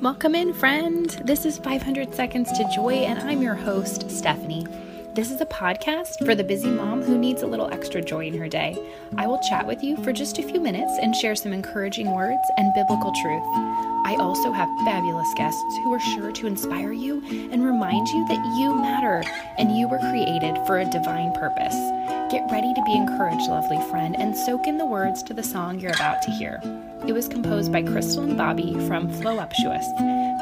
Welcome in, friend. This is 500 Seconds to Joy, and I'm your host, Stephanie. This is a podcast for the busy mom who needs a little extra joy in her day. I will chat with you for just a few minutes and share some encouraging words and biblical truth. I also have fabulous guests who are sure to inspire you and remind you that you matter and you were created for a divine purpose. Get ready to be encouraged, lovely friend, and soak in the words to the song you're about to hear. It was composed by Crystal and Bobby from Flow Flowuptuous.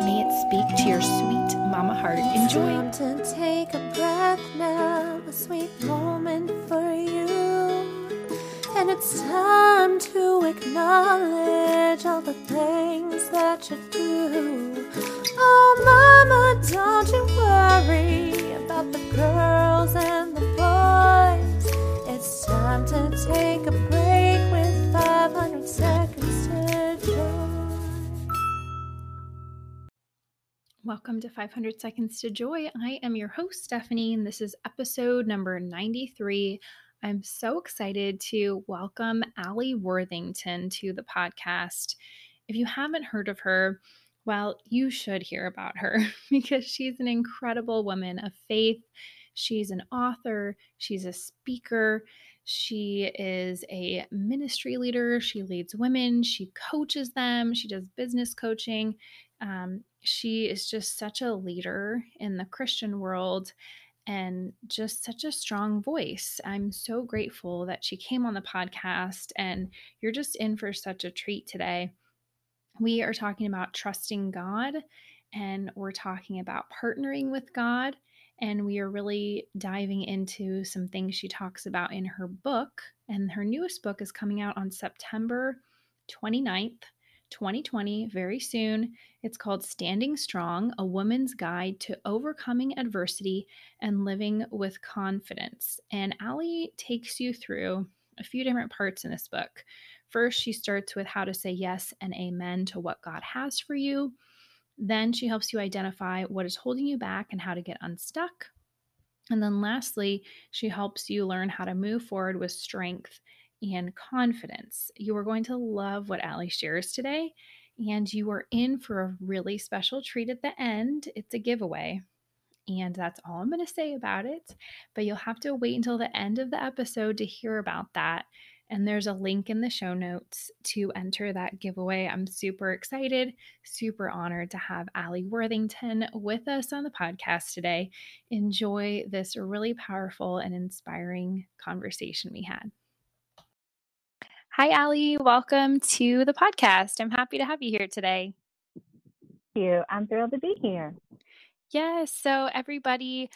May it speak to your sweet mama heart. Enjoy. Time to take a breath now, a sweet moment for you. And it's time to acknowledge all the things that you do. Oh, mama, don't you worry about the girls and the take a break with 500 seconds to joy. Welcome to 500 Seconds to Joy. I am your host, Stephanie, and this is episode number 93. I'm so excited to welcome Alli Worthington to the podcast. If you haven't heard of her, well, you should hear about her because she's an incredible woman of faith. She's an author, she's a speaker, she is a ministry leader. She leads women, she coaches them, she does business coaching. Um, she is just such a leader in the Christian world and just such a strong voice. I'm so grateful that she came on the podcast, and you're just in for such a treat today. We are talking about trusting God, and we're talking about partnering with God, and we are really diving into some things she talks about in her book. And her newest book is coming out on September 29th. 2020, very soon. It's called Standing Strong A Woman's Guide to Overcoming Adversity and Living with Confidence. And Alli takes you through a few different parts in this book. First, she starts with how to say yes and amen to what God has for you. Then, she helps you identify what is holding you back and how to get unstuck. And then, lastly, she helps you learn how to move forward with strength and confidence. You are going to love what Alli shares today, and you are in for a really special treat at the end. It's a giveaway. And that's all I'm going to say about it. But you'll have to wait until the end of the episode to hear about that. And there's a link in the show notes to enter that giveaway. I'm super excited, super honored to have Alli Worthington with us on the podcast today. Enjoy this really powerful and inspiring conversation we had. Hi, Alli. Welcome to the podcast. I'm happy to have you here today. Thank you. I'm thrilled to be here. Yes. So, everybody,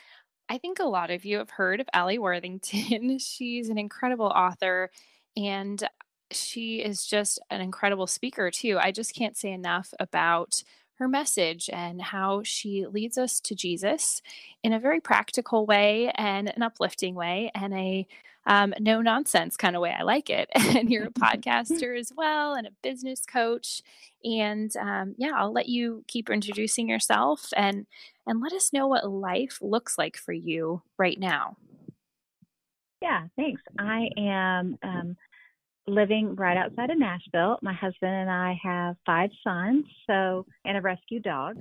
I think a lot of you have heard of Alli Worthington. She's an incredible author and she is just an incredible speaker, too. I just can't say enough about her message and how she leads us to Jesus in a very practical way and an uplifting way and a um, no nonsense kind of way. I like it. And you're a podcaster as well and a business coach. And um, yeah, I'll let you keep introducing yourself and and let us know what life looks like for you right now. Yeah, thanks. I am um, living right outside of Nashville. My husband and I have five sons, so and a rescue dog.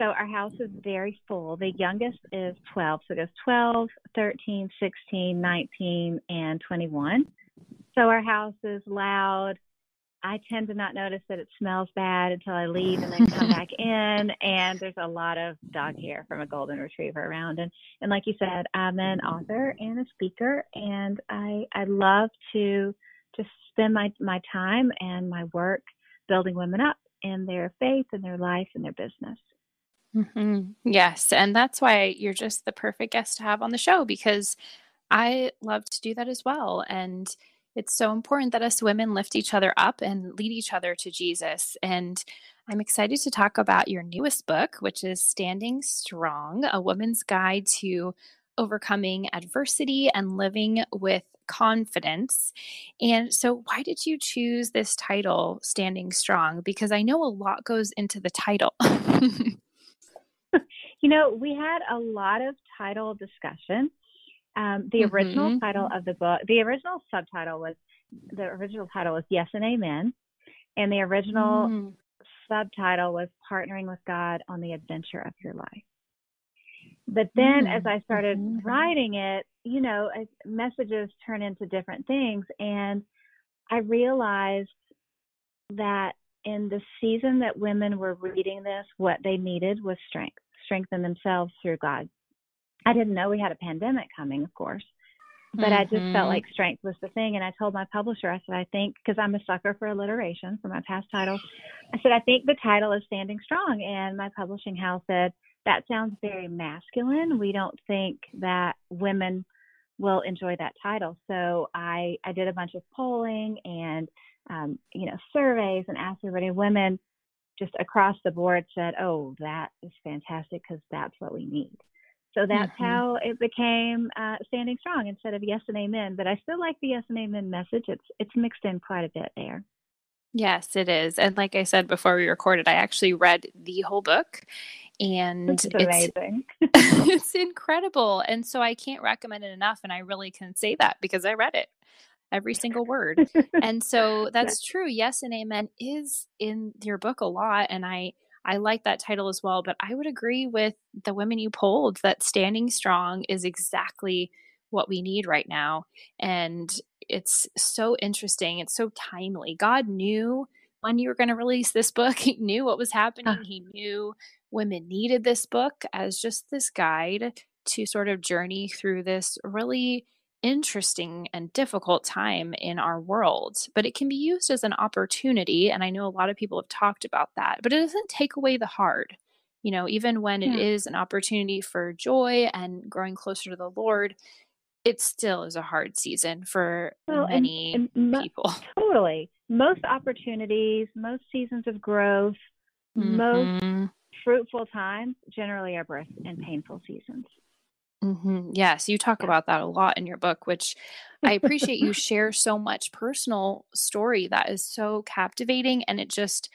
So our house is very full. The youngest is 12. So it goes 12, 13, 16, 19, and 21. So our house is loud. I tend to not notice that it smells bad until I leave and then come back in. And there's a lot of dog hair from a golden retriever around. And and like you said, I'm an author and a speaker, and I I love to just spend my my time and my work building women up in their faith and their life and their business. Mm-hmm. Yes. And that's why you're just the perfect guest to have on the show because I love to do that as well. And it's so important that us women lift each other up and lead each other to Jesus. And I'm excited to talk about your newest book, which is Standing Strong A Woman's Guide to Overcoming Adversity and Living with Confidence. And so, why did you choose this title, Standing Strong? Because I know a lot goes into the title. you know, we had a lot of title discussion. Um, the mm-hmm. original title of the book, the original subtitle was, the original title was Yes and Amen. And the original mm. subtitle was Partnering with God on the Adventure of Your Life. But then mm-hmm. as I started mm-hmm. writing it, you know, messages turn into different things. And I realized that in the season that women were reading this, what they needed was strength, strengthen themselves through God. I didn't know we had a pandemic coming, of course, but mm-hmm. I just felt mm-hmm. like strength was the thing. And I told my publisher, I said, I think, because I'm a sucker for alliteration for my past titles, I said, I think the title is Standing Strong. And my publishing house said, that sounds very masculine. We don't think that women will enjoy that title. So I, I did a bunch of polling and, um, you know, surveys and asked everybody, women just across the board said, oh, that is fantastic because that's what we need. So that's mm-hmm. how it became uh, standing strong instead of yes and amen. But I still like the yes and amen message. It's it's mixed in quite a bit there. Yes, it is. And like I said before we recorded, I actually read the whole book and it's amazing. it's incredible. And so I can't recommend it enough. And I really can say that because I read it every single word. and so that's true. Yes and amen is in your book a lot. And I I like that title as well, but I would agree with the women you polled that standing strong is exactly what we need right now. And it's so interesting. It's so timely. God knew when you were going to release this book, He knew what was happening. He knew women needed this book as just this guide to sort of journey through this really interesting and difficult time in our world, but it can be used as an opportunity. And I know a lot of people have talked about that, but it doesn't take away the hard. You know, even when yeah. it is an opportunity for joy and growing closer to the Lord, it still is a hard season for well, many and, and mo- people. Totally. Most opportunities, most seasons of growth, mm-hmm. most fruitful times generally are birth and painful seasons. Mm-hmm. Yes, you talk about that a lot in your book, which I appreciate you share so much personal story that is so captivating and it just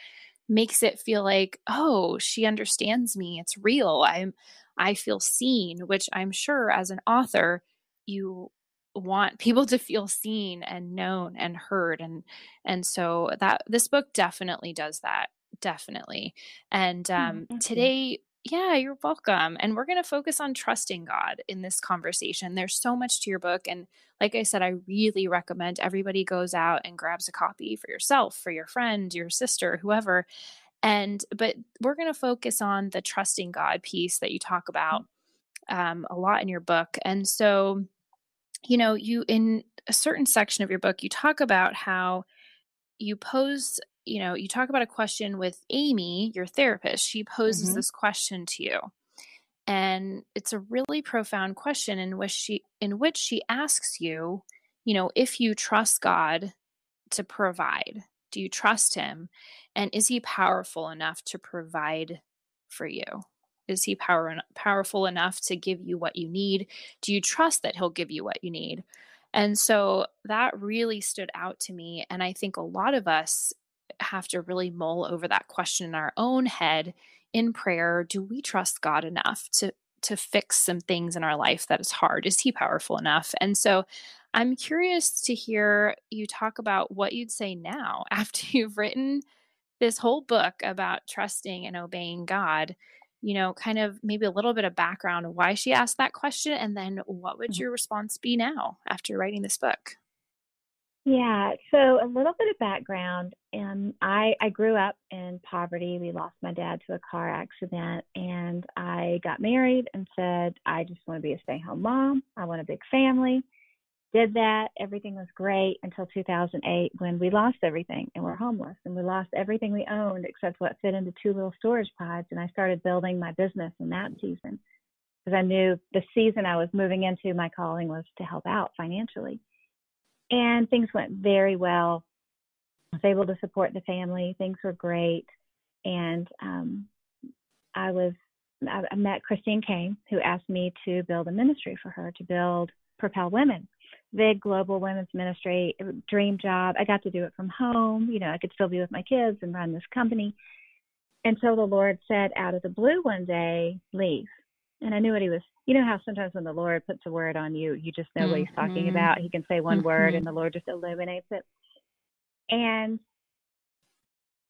makes it feel like, oh, she understands me. It's real. I'm I feel seen, which I'm sure as an author you want people to feel seen and known and heard and and so that this book definitely does that definitely and mm, um, today yeah, you're welcome. And we're going to focus on trusting God in this conversation. There's so much to your book. And like I said, I really recommend everybody goes out and grabs a copy for yourself, for your friend, your sister, whoever. And, but we're going to focus on the trusting God piece that you talk about um, a lot in your book. And so, you know, you, in a certain section of your book, you talk about how you pose you know, you talk about a question with Amy, your therapist. She poses mm-hmm. this question to you. And it's a really profound question in which she in which she asks you, you know, if you trust God to provide. Do you trust him? And is he powerful enough to provide for you? Is he power, powerful enough to give you what you need? Do you trust that he'll give you what you need? And so that really stood out to me. And I think a lot of us have to really mull over that question in our own head in prayer do we trust god enough to to fix some things in our life that is hard? Is he powerful enough? And so i'm curious to hear you talk about what you'd say now after you've written this whole book about trusting and obeying god you know kind of maybe a little bit of background why she asked that question and then what would mm-hmm. your response be now after writing this book yeah, so a little bit of background. Um, I I grew up in poverty. We lost my dad to a car accident, and I got married and said I just want to be a stay-home mom. I want a big family. Did that. Everything was great until 2008 when we lost everything and we're homeless and we lost everything we owned except what fit into two little storage pods. And I started building my business in that season because I knew the season I was moving into, my calling was to help out financially and things went very well. I was able to support the family. Things were great, and um, I was I met Christine Caine, who asked me to build a ministry for her to build Propel Women, big global women's ministry, dream job. I got to do it from home. You know, I could still be with my kids and run this company. Until the Lord said out of the blue one day, leave. And I knew what he was you know how sometimes when the Lord puts a word on you, you just know mm-hmm. what he's talking mm-hmm. about. He can say one mm-hmm. word and mm-hmm. the Lord just illuminates it. And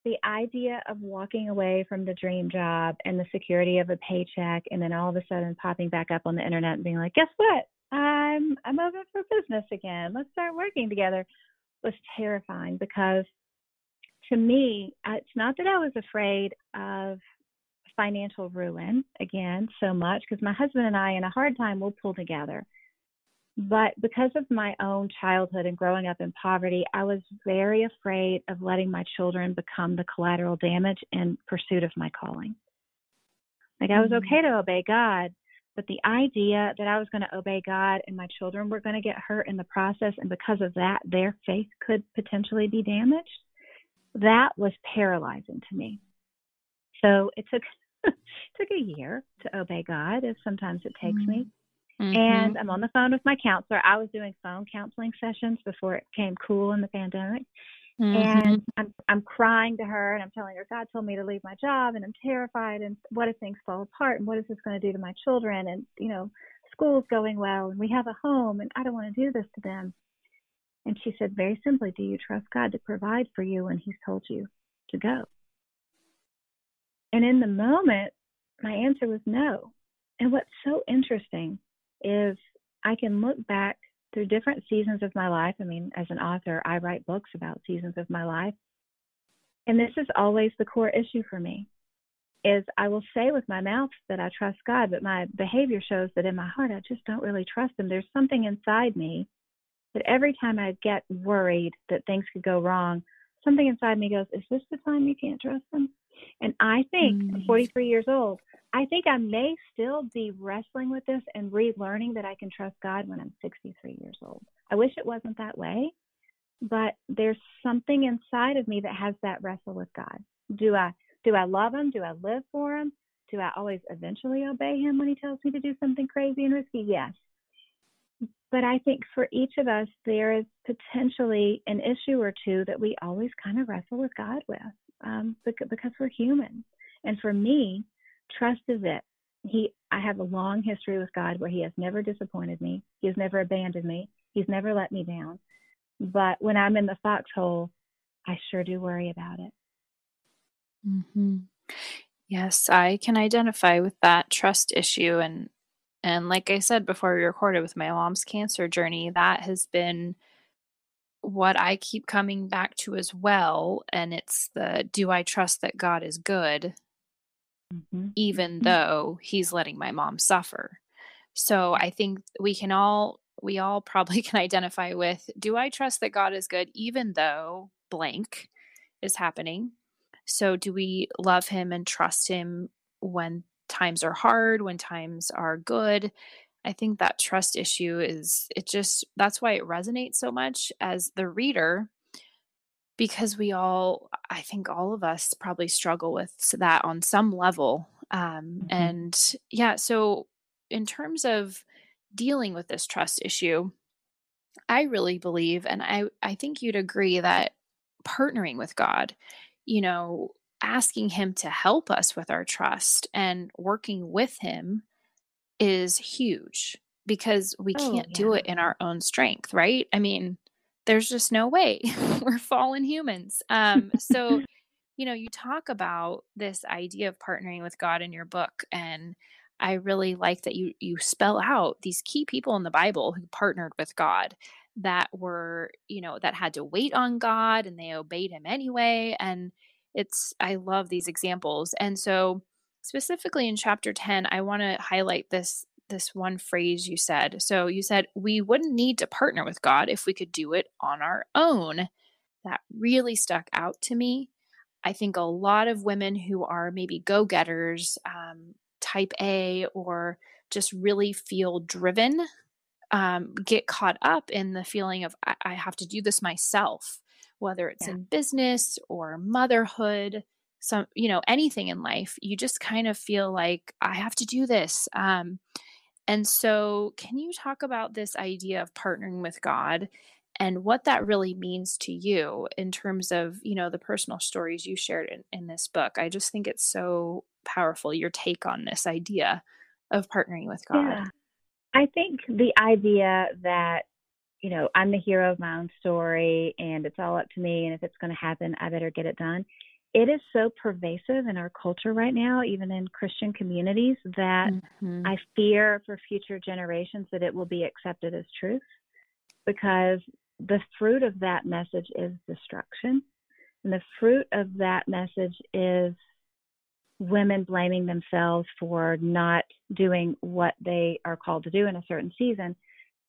the idea of walking away from the dream job and the security of a paycheck and then all of a sudden popping back up on the internet and being like, guess what? I'm I'm open for business again. Let's start working together was terrifying because to me, it's not that I was afraid of financial ruin again so much because my husband and I in a hard time will pull together. But because of my own childhood and growing up in poverty, I was very afraid of letting my children become the collateral damage in pursuit of my calling. Like I was mm-hmm. okay to obey God, but the idea that I was going to obey God and my children were going to get hurt in the process, and because of that, their faith could potentially be damaged, that was paralyzing to me. So it took took a year to obey God, as sometimes it takes mm-hmm. me. Mm-hmm. And I'm on the phone with my counselor. I was doing phone counseling sessions before it became cool in the pandemic. Mm-hmm. And I'm I'm crying to her and I'm telling her God told me to leave my job and I'm terrified and what if things fall apart and what is this going to do to my children and you know school's going well and we have a home and I don't want to do this to them. And she said very simply, do you trust God to provide for you when he's told you to go? And in the moment, my answer was no. And what's so interesting is I can look back through different seasons of my life. I mean, as an author, I write books about seasons of my life. And this is always the core issue for me is I will say with my mouth that I trust God, but my behavior shows that in my heart I just don't really trust him. There's something inside me that every time I get worried that things could go wrong, something inside me goes, Is this the time you can't trust him? And I think, mm. 43 years old, I think I may still be wrestling with this and relearning that I can trust God when I'm 63 years old. I wish it wasn't that way, but there's something inside of me that has that wrestle with God. Do I do I love him? Do I live for him? Do I always eventually obey him when he tells me to do something crazy and risky? Yes. But I think for each of us, there is potentially an issue or two that we always kind of wrestle with God with um, because we're human. And for me, trust is it. He, I have a long history with God where He has never disappointed me. He has never abandoned me. He's never let me down. But when I'm in the foxhole, I sure do worry about it. Mm-hmm. Yes, I can identify with that trust issue, and and like I said before we recorded with my mom's cancer journey, that has been what I keep coming back to as well. And it's the do I trust that God is good, mm-hmm. even mm-hmm. though he's letting my mom suffer? So I think we can all, we all probably can identify with do I trust that God is good, even though blank is happening? So do we love him and trust him when times are hard, when times are good? I think that trust issue is it just that's why it resonates so much as the reader because we all I think all of us probably struggle with that on some level. Um, mm-hmm. and yeah, so in terms of dealing with this trust issue, I really believe and I I think you'd agree that partnering with God, you know, asking him to help us with our trust and working with him is huge because we oh, can't yeah. do it in our own strength, right? I mean, there's just no way. We're fallen humans. Um, so, you know, you talk about this idea of partnering with God in your book, and I really like that you you spell out these key people in the Bible who partnered with God that were, you know, that had to wait on God and they obeyed him anyway. And it's I love these examples. And so specifically in chapter 10 i want to highlight this this one phrase you said. So you said we wouldn't need to partner with god if we could do it on our own. That really stuck out to me. I think a lot of women who are maybe go-getters um, type a or just really feel driven um, get caught up in the feeling of I-, I have to do this myself whether it's yeah. in business or motherhood some you know anything in life you just kind of feel like i have to do this um and so can you talk about this idea of partnering with god and what that really means to you in terms of you know the personal stories you shared in, in this book? I just think it's so powerful your take on this idea of partnering with god. Yeah. i think the idea that you know i'm the hero of my own story and it's all up to me and if it's going to happen i better get it done it is so pervasive in our culture right now, even in Christian communities, that mm-hmm. I fear for future generations that it will be accepted as truth because the fruit of that message is destruction. And the fruit of that message is women blaming themselves for not doing what they are called to do in a certain season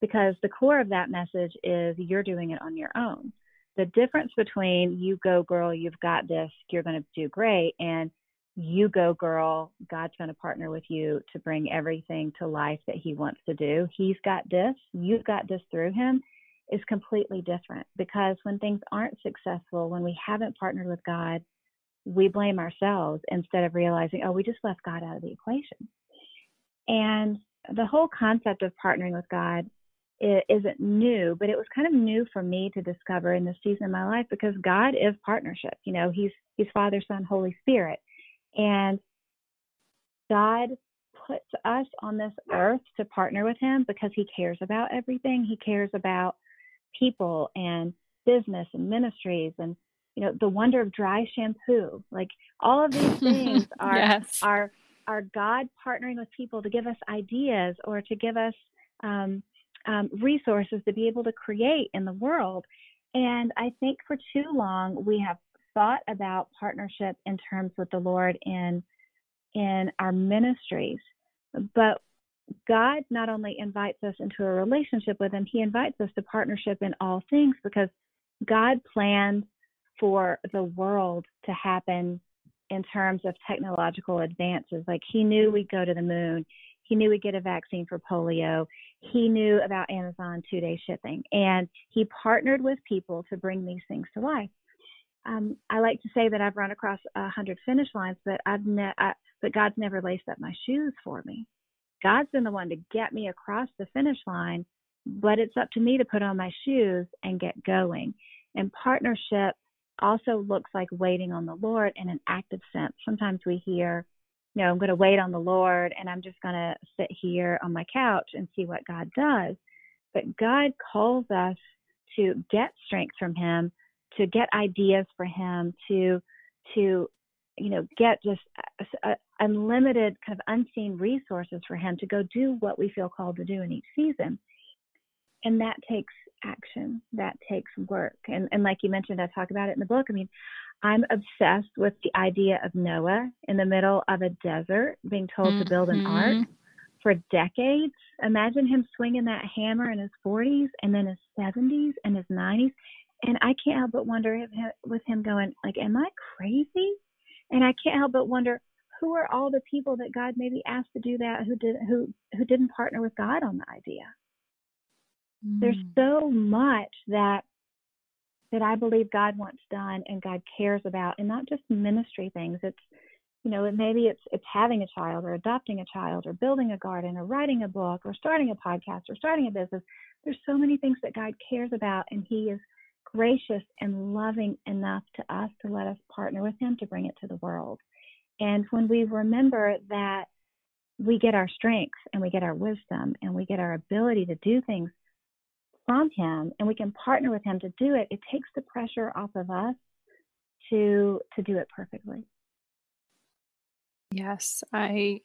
because the core of that message is you're doing it on your own the difference between you go girl you've got this you're going to do great and you go girl god's going to partner with you to bring everything to life that he wants to do. He's got this you've got this through him is completely different. Because when things aren't successful when we haven't partnered with god we blame ourselves instead of realizing oh we just left god out of the equation. And the whole concept of partnering with god isn't new, but it was kind of new for me to discover in this season of my life because God is partnership. You know, He's He's Father, Son, Holy Spirit, and God puts us on this earth to partner with Him because He cares about everything. He cares about people and business and ministries and you know the wonder of dry shampoo. Like all of these things are yes. are are God partnering with people to give us ideas or to give us um, um, resources to be able to create in the world. And I think for too long we have thought about partnership in terms with the Lord in in our ministries, but God not only invites us into a relationship with Him, He invites us to partnership in all things because God planned for the world to happen in terms of technological advances. Like He knew we'd go to the moon, he knew we'd get a vaccine for polio. He knew about Amazon two day shipping. And he partnered with people to bring these things to life. Um, I like to say that I've run across a hundred finish lines, but I've ne- I, but God's never laced up my shoes for me. God's been the one to get me across the finish line, but it's up to me to put on my shoes and get going. And partnership also looks like waiting on the Lord in an active sense. Sometimes we hear you know, I'm going to wait on the Lord and I'm just going to sit here on my couch and see what God does. But God calls us to get strength from Him, to get ideas for Him, to to you know get just a, a unlimited kind of unseen resources for Him to go do what we feel called to do in each season. And that takes action. That takes work. And and like you mentioned, I talk about it in the book. I mean, I'm obsessed with the idea of Noah in the middle of a desert being told mm-hmm. to build an ark mm-hmm. for decades. Imagine him swinging that hammer in his 40s and then his 70s and his 90s. And I can't help but wonder if, with him going, like, am I crazy? And I can't help but wonder who are all the people that God maybe asked to do that who did who who didn't partner with God on the idea. Mm. There's so much that that I believe God wants done and God cares about, and not just ministry things. It's you know, maybe it's it's having a child or adopting a child or building a garden or writing a book or starting a podcast or starting a business. There's so many things that God cares about and he is gracious and loving enough to us to let us partner with him to bring it to the world. And when we remember that we get our strength and we get our wisdom and we get our ability to do things from him and we can partner with him to do it, it takes the pressure off of us to to do it perfectly. Yes, I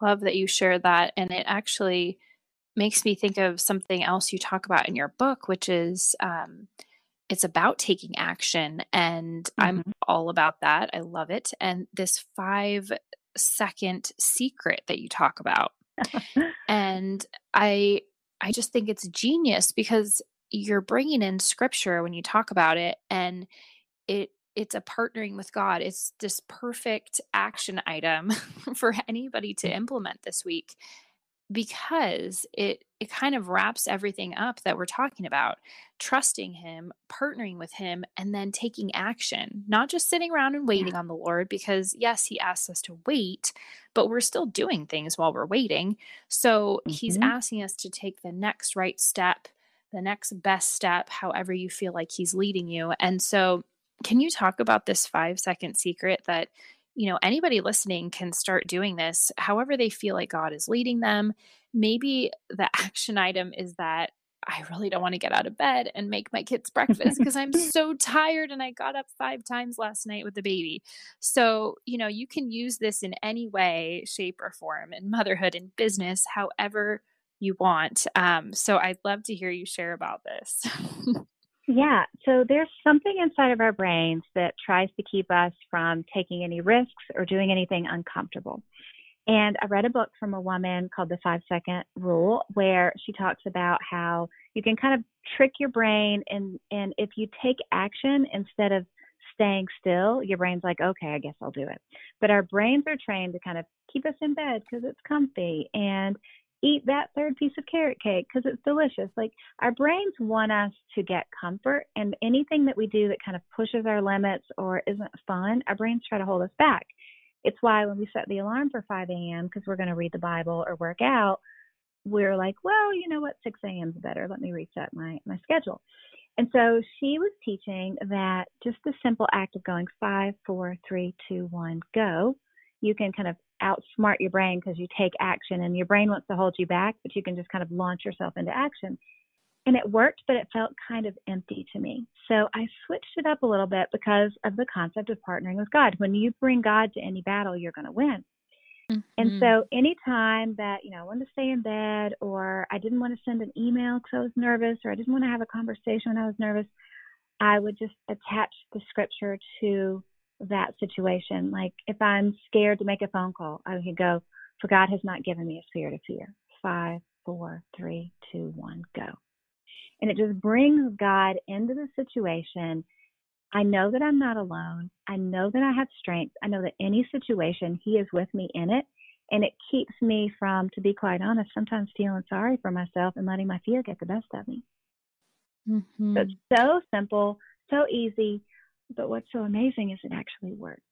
love that you share that and it actually makes me think of something else you talk about in your book which is um, it's about taking action and mm-hmm. i'm all about that i love it and this five second secret that you talk about and i I just think it's genius because you're bringing in scripture when you talk about it and it it's a partnering with God. It's this perfect action item for anybody to mm. implement this week because it it kind of wraps everything up that we're talking about trusting him partnering with him and then taking action not just sitting around and waiting yeah. on the lord because yes he asks us to wait but we're still doing things while we're waiting so mm-hmm. he's asking us to take the next right step the next best step however you feel like he's leading you and so can you talk about this 5 second secret that you know, anybody listening can start doing this however they feel like God is leading them. Maybe the action item is that I really don't want to get out of bed and make my kids breakfast because I'm so tired and I got up five times last night with the baby. So, you know, you can use this in any way, shape, or form in motherhood and business, however you want. Um, so, I'd love to hear you share about this. yeah. So, there's something inside of our brains that tries to keep us from taking any risks or doing anything uncomfortable. And I read a book from a woman called The Five Second Rule, where she talks about how you can kind of trick your brain, and and if you take action instead of staying still, your brain's like, okay, I guess I'll do it. But our brains are trained to kind of keep us in bed because it's comfy and eat that third piece of carrot cake because it's delicious. Like our brains want us to get comfort, and anything that we do that kind of pushes our limits or isn't fun, our brains try to hold us back. It's why when we set the alarm for 5 a.m. because we're going to read the Bible or work out, we're like, well, you know what, 6 a.m. is better. Let me reset my my schedule. And so she was teaching that just the simple act of going five, four, three, two, one, go, you can kind of outsmart your brain because you take action and your brain wants to hold you back, but you can just kind of launch yourself into action and it worked, but it felt kind of empty to me. So I switched it up a little bit because of the concept of partnering with God. When you bring God to any battle, you're going to win. Mm-hmm. And so anytime that, you know, I wanted to stay in bed or I didn't want to send an email because I was nervous or I didn't want to have a conversation when I was nervous, I would just attach the scripture to that situation. Like if I'm scared to make a phone call, I can go, for God has not given me a spirit of fear. Five, four, three, two, one, go and it just brings God into the situation. I know that I'm not alone. I know that I have strength. I know that any situation, He is with me in it. And it keeps me from, to be quite honest, sometimes feeling sorry for myself and letting my fear get the best of me. Mm-hmm. So it's so simple, so easy. But what's so amazing is it actually works.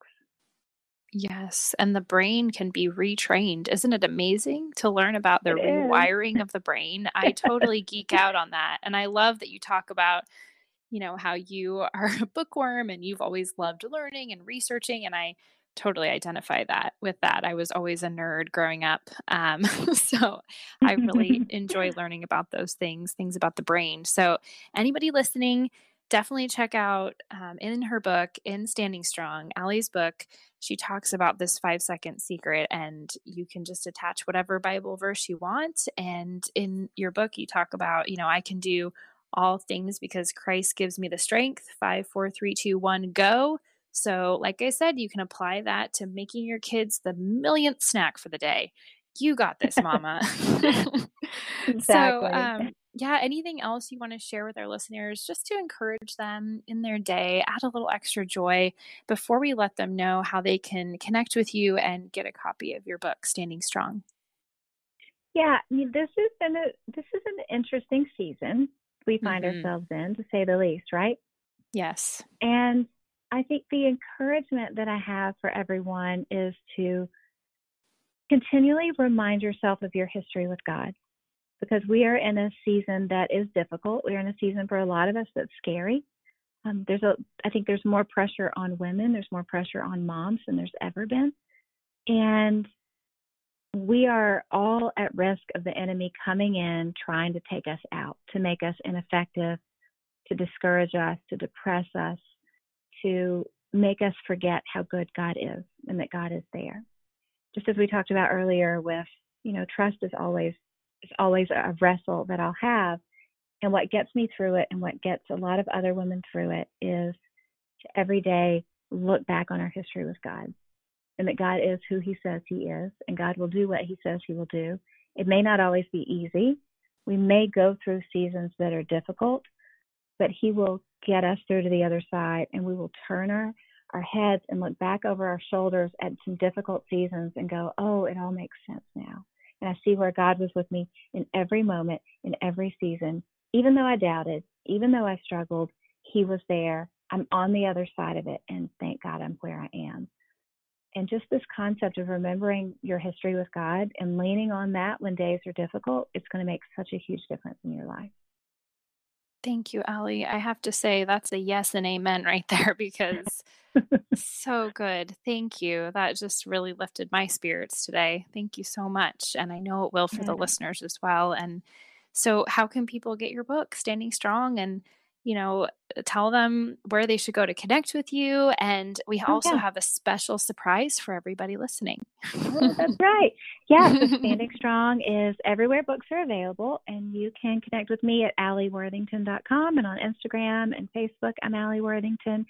Yes, and the brain can be retrained. Isn't it amazing to learn about the It is. rewiring of the brain? I totally geek out on that. And I love that you talk about, you know, how you are a bookworm and you've always loved learning and researching. And I totally identify that with that. I was always a nerd growing up. Um, so I really enjoy learning about those things, things about the brain. So, anybody listening, definitely check out um, in her book, in Standing Strong, Alli's book. She talks about this five second secret, and you can just attach whatever Bible verse you want. And in your book, you talk about, you know, I can do all things because Christ gives me the strength. Five, four, three, two, one, go. So, like I said, you can apply that to making your kids the millionth snack for the day. You got this, mama. exactly. so, um, yeah, anything else you want to share with our listeners just to encourage them in their day, add a little extra joy before we let them know how they can connect with you and get a copy of your book, Standing Strong? Yeah, I mean, this has been a this is an interesting season we find mm-hmm. ourselves in, to say the least, right? Yes. And I think the encouragement that I have for everyone is to continually remind yourself of your history with God because we are in a season that is difficult. We're in a season for a lot of us that's scary. Um, there's a, I think there's more pressure on women. There's more pressure on moms than there's ever been, and we are all at risk of the enemy coming in, trying to take us out, to make us ineffective, to discourage us, to depress us, to make us forget how good God is and that God is there. Just as we talked about earlier with, you know, trust is always it's always a wrestle that I'll have. And what gets me through it and what gets a lot of other women through it is to every day look back on our history with God and that God is who He says He is and God will do what He says He will do. It may not always be easy. We may go through seasons that are difficult, but He will get us through to the other side and we will turn our, our heads and look back over our shoulders at some difficult seasons and go, oh, it all makes sense now. And I see where God was with me in every moment, in every season. Even though I doubted, even though I struggled, He was there. I'm on the other side of it. And thank God I'm where I am. And just this concept of remembering your history with God and leaning on that when days are difficult, it's going to make such a huge difference in your life. Thank you, Alli. I have to say that's a yes and amen right there because so good. Thank you. That just really lifted my spirits today. Thank you so much. And I know it will for the listeners as well. And So, how can people get your book, Standing Strong, and you know, tell them where they should go to connect with you. And we oh, also have a special surprise for everybody listening. oh, that's right. Yeah, so Standing Strong is everywhere books are available, and you can connect with me at alliworthington.com and on Instagram and Facebook. I'm Alli Worthington,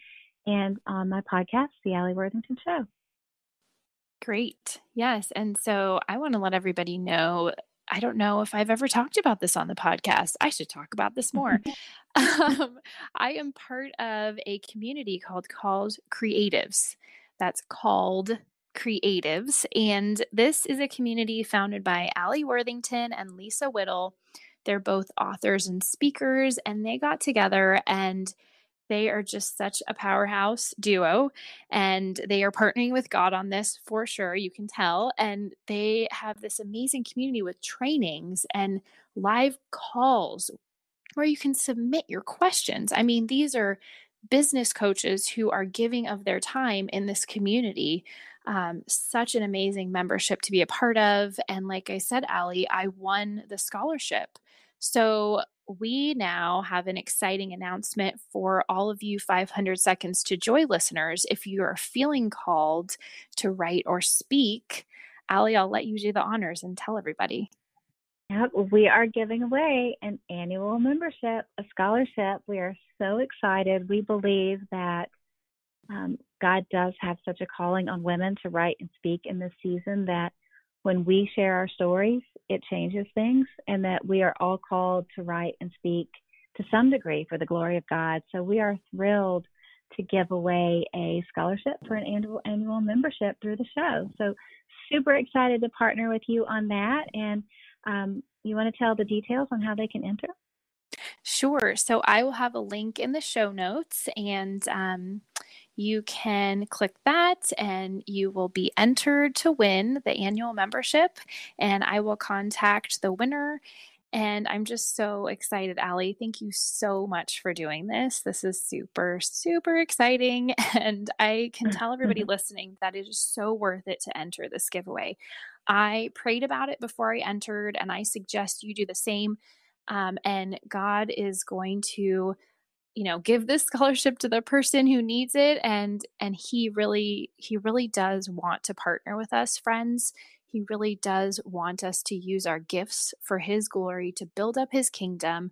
and on my podcast, The Alli Worthington Show. Great. Yes. And so I want to let everybody know I don't know if I've ever talked about this on the podcast. I should talk about this more. um, I am part of a community called Called Creatives. That's called Creatives. And this is a community founded by Alli Worthington and Lisa Whittle. They're both authors and speakers, and they got together and they are just such a powerhouse duo and they are partnering with God on this for sure. You can tell. And they have this amazing community with trainings and live calls where you can submit your questions. I mean, these are business coaches who are giving of their time in this community. Um, such an amazing membership to be a part of. And like I said, Alli, I won the scholarship. So we now have an exciting announcement for all of you 500 Seconds to Joy listeners. If you are feeling called to write or speak, Alli, I'll let you do the honors and tell everybody. Yep, we are giving away an annual membership, a scholarship. We are so excited. We believe that um, God does have such a calling on women to write and speak in this season that when we share our stories, it changes things, and that we are all called to write and speak to some degree for the glory of God. So we are thrilled to give away a scholarship for an annual annual membership through the show. So super excited to partner with you on that. And um, you want to tell the details on how they can enter? Sure. So I will have a link in the show notes, and um, you can click that and you will be entered to win the annual membership. And I will contact the winner. And I'm just so excited, Alli. Thank you so much for doing this. This is super, super exciting. And I can tell everybody listening that it is so worth it to enter this giveaway. I prayed about it before I entered, and I suggest you do the same. Um, and God is going to you know give this scholarship to the person who needs it and and he really he really does want to partner with us friends. He really does want us to use our gifts for his glory to build up his kingdom.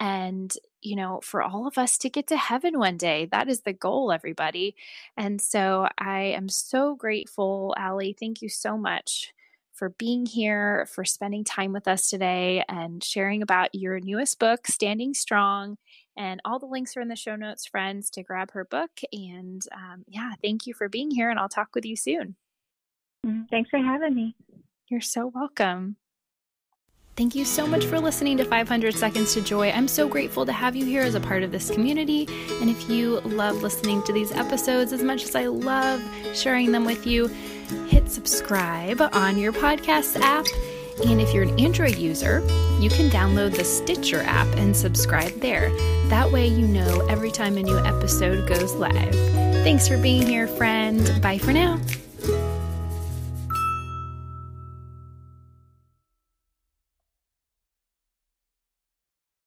And you know for all of us to get to heaven one day that is the goal everybody. And so i am so grateful alli. Thank you so much for being here, for spending time with us today, and sharing about your newest book, Standing Strong. And all the links are in the show notes, friends, to grab her book. And um, yeah, thank you for being here, and I'll talk with you soon. Mm-hmm. Thanks for having me. You're so welcome. Thank you so much for listening to 500 Seconds to Joy. I'm so grateful to have you here as a part of this community. And if you love listening to these episodes as much as I love sharing them with you, hit subscribe on your podcast app. And if you're an Android user, you can download the Stitcher app and subscribe there. That way, you know every time a new episode goes live. Thanks for being here, friend. Bye for now.